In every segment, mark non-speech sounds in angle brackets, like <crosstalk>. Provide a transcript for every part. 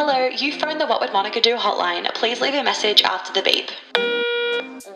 Hello, you phoned the What Would Monica Do hotline. Please leave a message after the beep.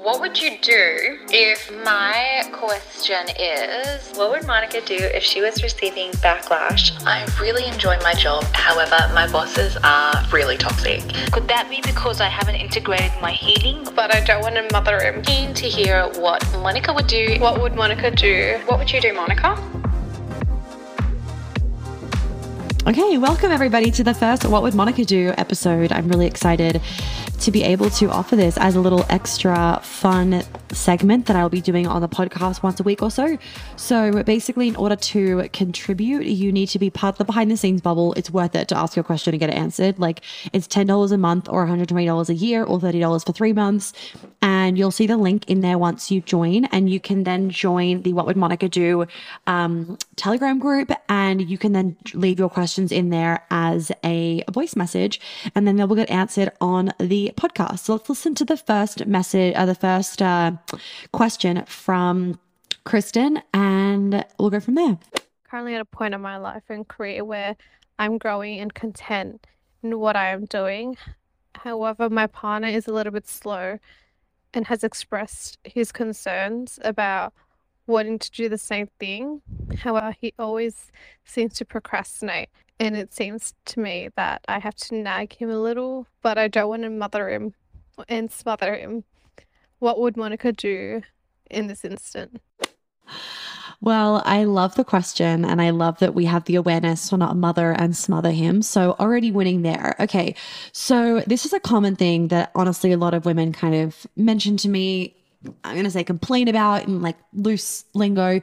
What would you do if my question is what would Monica do if she was receiving backlash? I really enjoy my job, however, my bosses are really toxic. Could that be because I haven't integrated my healing? But I don't want to mother him. Keen to hear what Monica would do. What would Monica do? What would you do, Monica? Okay, welcome everybody to the first What Would Monica Do episode. I'm really excited to be able to offer this as a little extra fun segment that I'll be doing on the podcast once a week or so. So basically, in order to contribute, you need to be part of the behind the scenes bubble. It's worth it to ask your question and get it answered. Like it's $10 a month or $120 a year or $30 for three months. And you'll see the link in there once you join. And you can then join the What Would Monica Do um, Telegram group. And you can then leave your questions in there as a voice message. And then they will get answered on the podcast. So let's listen to the first message, uh, the first uh, question from Kristen, and we'll go from there. Currently at a point in my life and career where I'm growing and content in what I am doing. However, my partner is a little bit slow and has expressed his concerns about wanting to do the same thing. However, he always seems to procrastinate. And it seems to me that I have to nag him a little, but I don't want to mother him and smother him. What would Monica do in this instant? Well, I love the question and I love that we have the awareness to not mother and smother him. So already winning there. Okay. So this is a common thing that honestly a lot of women kind of mention to me I'm going to say complain about in like loose lingo,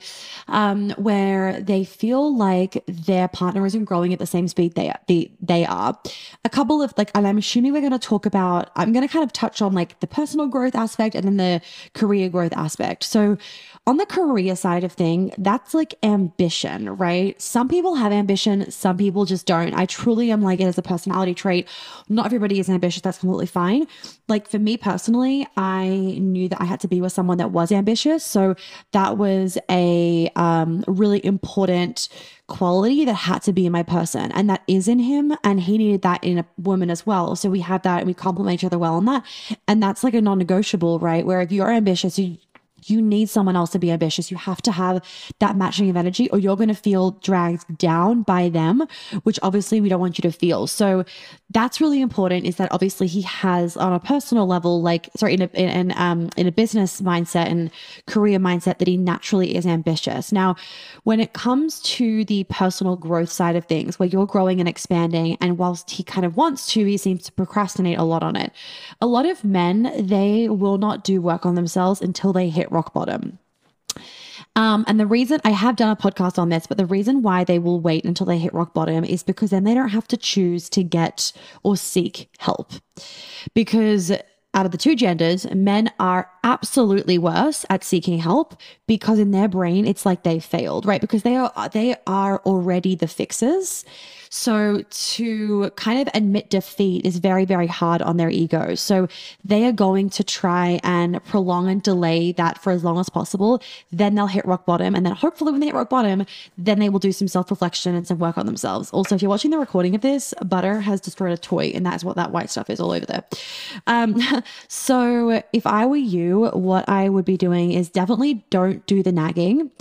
um, where they feel like their partner isn't growing at the same speed they are, they, they are. A couple of like, and I'm assuming we're going to talk about, I'm going to kind of touch on like the personal growth aspect and then the career growth aspect. So on the career side of thing, that's like ambition, right? Some people have ambition, some people just don't. I truly am like it as a personality trait. Not everybody is ambitious. That's completely fine. Like for me personally, I knew that I had to be with someone that was ambitious. So that was a um, really important quality that had to be in my person and that is in him and he needed that in a woman as well. So we had that and we complement each other well on that. And that's like a non-negotiable right? Where if you're ambitious you you need someone else to be ambitious. You have to have that matching of energy, or you're going to feel dragged down by them, which obviously we don't want you to feel. So that's really important. Is that obviously he has on a personal level, like sorry, in a in, um in a business mindset and career mindset, that he naturally is ambitious. Now, when it comes to the personal growth side of things, where you're growing and expanding, and whilst he kind of wants to, he seems to procrastinate a lot on it. A lot of men they will not do work on themselves until they hit rock bottom. Um, and the reason I have done a podcast on this, but the reason why they will wait until they hit rock bottom is because then they don't have to choose to get or seek help. Because out of the two genders, men are absolutely worse at seeking help because in their brain it's like they failed, right? Because they are they are already the fixers. So to kind of admit defeat is very, very hard on their ego. So they are going to try and prolong and delay that for as long as possible. Then they'll hit rock bottom. And then hopefully when they hit rock bottom, then they will do some self-reflection and some work on themselves. Also, if you're watching the recording of this, Butter has destroyed a toy, and that's what that white stuff is all over there. Um, <laughs> so if I were you, what I would be doing is definitely don't do the nagging.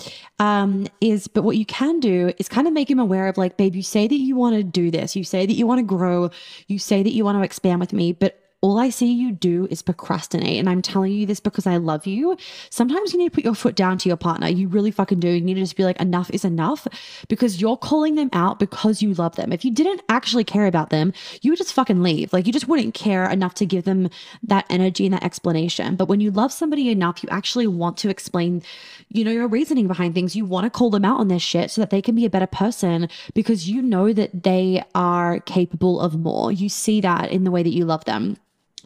Um, is but what you can do is kind of make him aware of like, babe, you say that you want to do this. You say that you want to grow. You say that you want to expand with me, but all I see you do is procrastinate. And I'm telling you this because I love you. Sometimes you need to put your foot down to your partner. You really fucking do. You need to just be like, enough is enough because you're calling them out because you love them. If you didn't actually care about them, you would just fucking leave. Like you just wouldn't care enough to give them that energy and that explanation. But when you love somebody enough, you actually want to explain, you know, your reasoning behind things. You want to call them out on this shit so that they can be a better person because you know that they are capable of more. You see that in the way that you love them.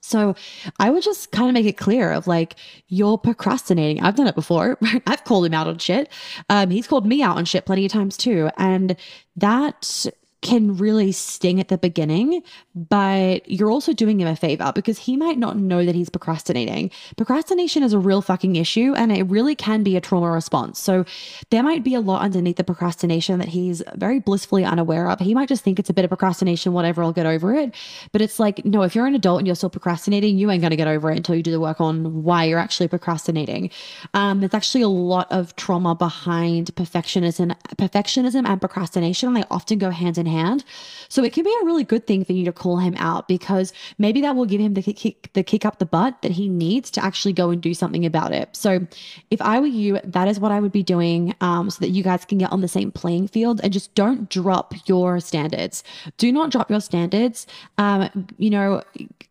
So I would just kind of make it clear of like, you're procrastinating. I've done it before. <laughs> I've called him out on shit. Um, he's called me out on shit plenty of times too. And that can really sting at the beginning, but you're also doing him a favor because he might not know that he's procrastinating. Procrastination is a real fucking issue and it really can be a trauma response. So there might be a lot underneath the procrastination that he's very blissfully unaware of. He might just think it's a bit of procrastination, whatever, I'll get over it. But it's like, no, if you're an adult and you're still procrastinating, you ain't going to get over it until you do the work on why you're actually procrastinating. Um, there's actually a lot of trauma behind perfectionism, perfectionism and procrastination, and they often go hand in hand. So it can be a really good thing for you to call him out because maybe that will give him the kick, the kick up the butt that he needs to actually go and do something about it. So if I were you, that is what I would be doing um, so that you guys can get on the same playing field and just don't drop your standards. Do not drop your standards. Um, you know,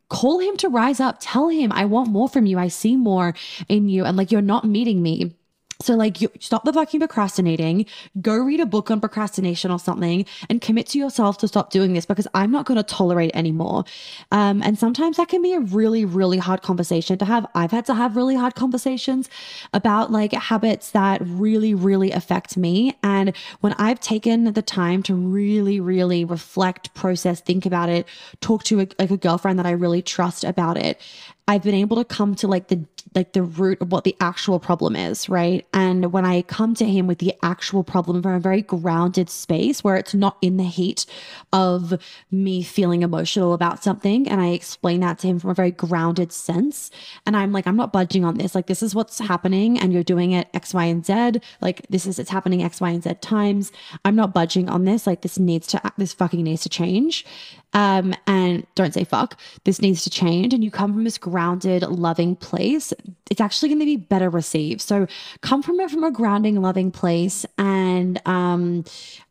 call him to rise up. Tell him, I want more from you. I see more in you. And like, you're not meeting me so like you stop the fucking procrastinating, go read a book on procrastination or something and commit to yourself to stop doing this because I'm not going to tolerate anymore. Um, and sometimes that can be a really, really hard conversation to have. I've had to have really hard conversations about like habits that really, really affect me. And when I've taken the time to really, really reflect, process, think about it, talk to a, like a girlfriend that I really trust about it, I've been able to come to like the like the root of what the actual problem is, right? And when I come to him with the actual problem from a very grounded space where it's not in the heat of me feeling emotional about something, and I explain that to him from a very grounded sense, and I'm like, I'm not budging on this. Like, this is what's happening, and you're doing it X, Y, and Z. Like, this is it's happening X, Y, and Z times. I'm not budging on this. Like, this needs to this fucking needs to change um, and don't say fuck. This needs to change. And you come from this grounded, loving place, it's actually going to be better received. So come from it from a grounding, loving place and um,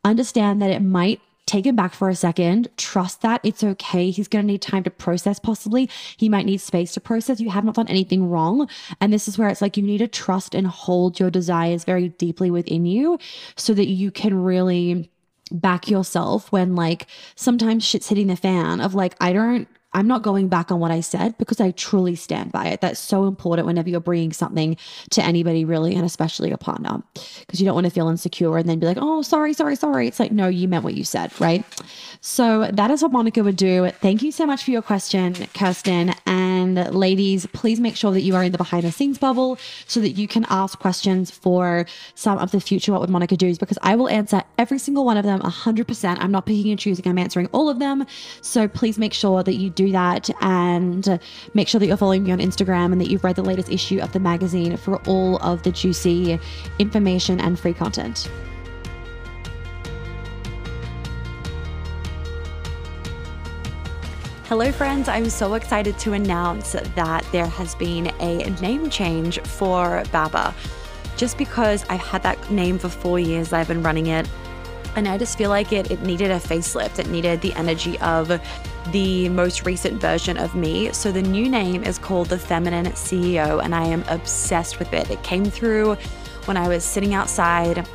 understand that it might take him back for a second. Trust that it's okay. He's going to need time to process, possibly. He might need space to process. You have not done anything wrong. And this is where it's like you need to trust and hold your desires very deeply within you so that you can really back yourself when like sometimes shit's hitting the fan of like, I don't I'm not going back on what I said because I truly stand by it. That's so important whenever you're bringing something to anybody, really, and especially a partner, because you don't want to feel insecure and then be like, oh, sorry, sorry, sorry. It's like, no, you meant what you said, right? So that is what Monica would do. Thank you so much for your question, Kirsten. And ladies, please make sure that you are in the behind the scenes bubble so that you can ask questions for some of the future What Would Monica Do's because I will answer every single one of them 100%. I'm not picking and choosing, I'm answering all of them. So please make sure that you do that and make sure that you're following me on Instagram and that you've read the latest issue of the magazine for all of the juicy information and free content. Hello, friends. I'm so excited to announce that there has been a name change for Baba. Just because I've had that name for four years, I've been running it. And I just feel like it, it needed a facelift. It needed the energy of the most recent version of me. So the new name is called The Feminine CEO, and I am obsessed with it. It came through when I was sitting outside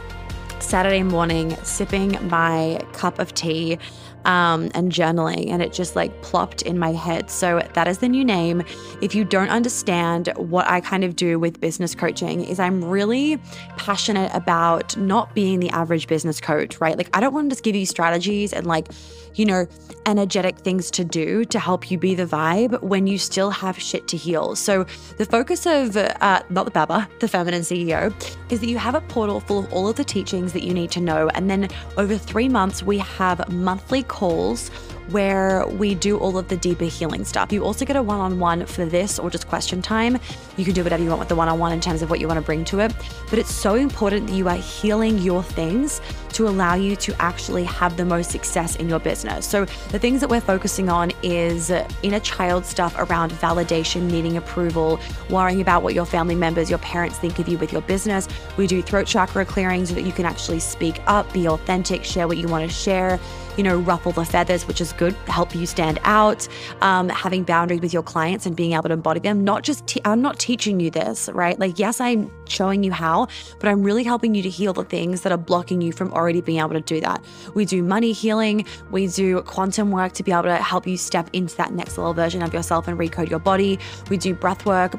Saturday morning, sipping my cup of tea um, and journaling, and it just like plopped in my head. So that is the new name. If you don't understand what I kind of do with business coaching, is I'm really passionate about not being the average business coach, right? Like I don't want to just give you strategies and like you know, energetic things to do to help you be the vibe when you still have shit to heal. So, the focus of uh, not the Baba, the feminine CEO, is that you have a portal full of all of the teachings that you need to know. And then over three months, we have monthly calls where we do all of the deeper healing stuff. You also get a one on one for this or just question time. You can do whatever you want with the one on one in terms of what you want to bring to it. But it's so important that you are healing your things to allow you to actually have the most success in your business. So, the things that we're focusing on is inner child stuff around validation, needing approval, worrying about what your family members, your parents think of you with your business. We do throat chakra clearing so that you can actually speak up, be authentic, share what you want to share you know, ruffle the feathers, which is good, help you stand out, um, having boundaries with your clients and being able to embody them. Not just, te- I'm not teaching you this, right? Like, yes, I'm showing you how, but I'm really helping you to heal the things that are blocking you from already being able to do that. We do money healing, we do quantum work to be able to help you step into that next level version of yourself and recode your body. We do breath work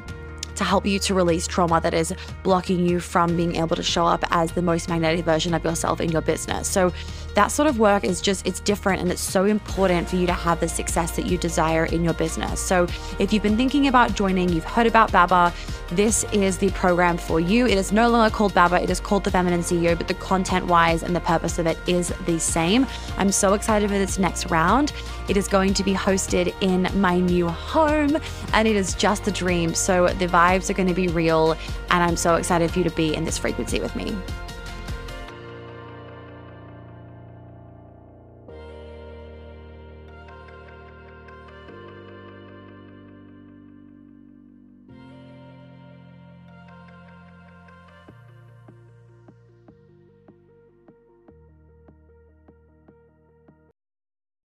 to help you to release trauma that is blocking you from being able to show up as the most magnetic version of yourself in your business. So that sort of work is just, it's different and it's so important for you to have the success that you desire in your business. So if you've been thinking about joining, you've heard about Baba, this is the program for you. It is no longer called Baba, it is called the Feminine CEO, but the content wise and the purpose of it is the same. I'm so excited for this next round. It is going to be hosted in my new home and it is just a dream. So the vibes are going to be real. And I'm so excited for you to be in this frequency with me.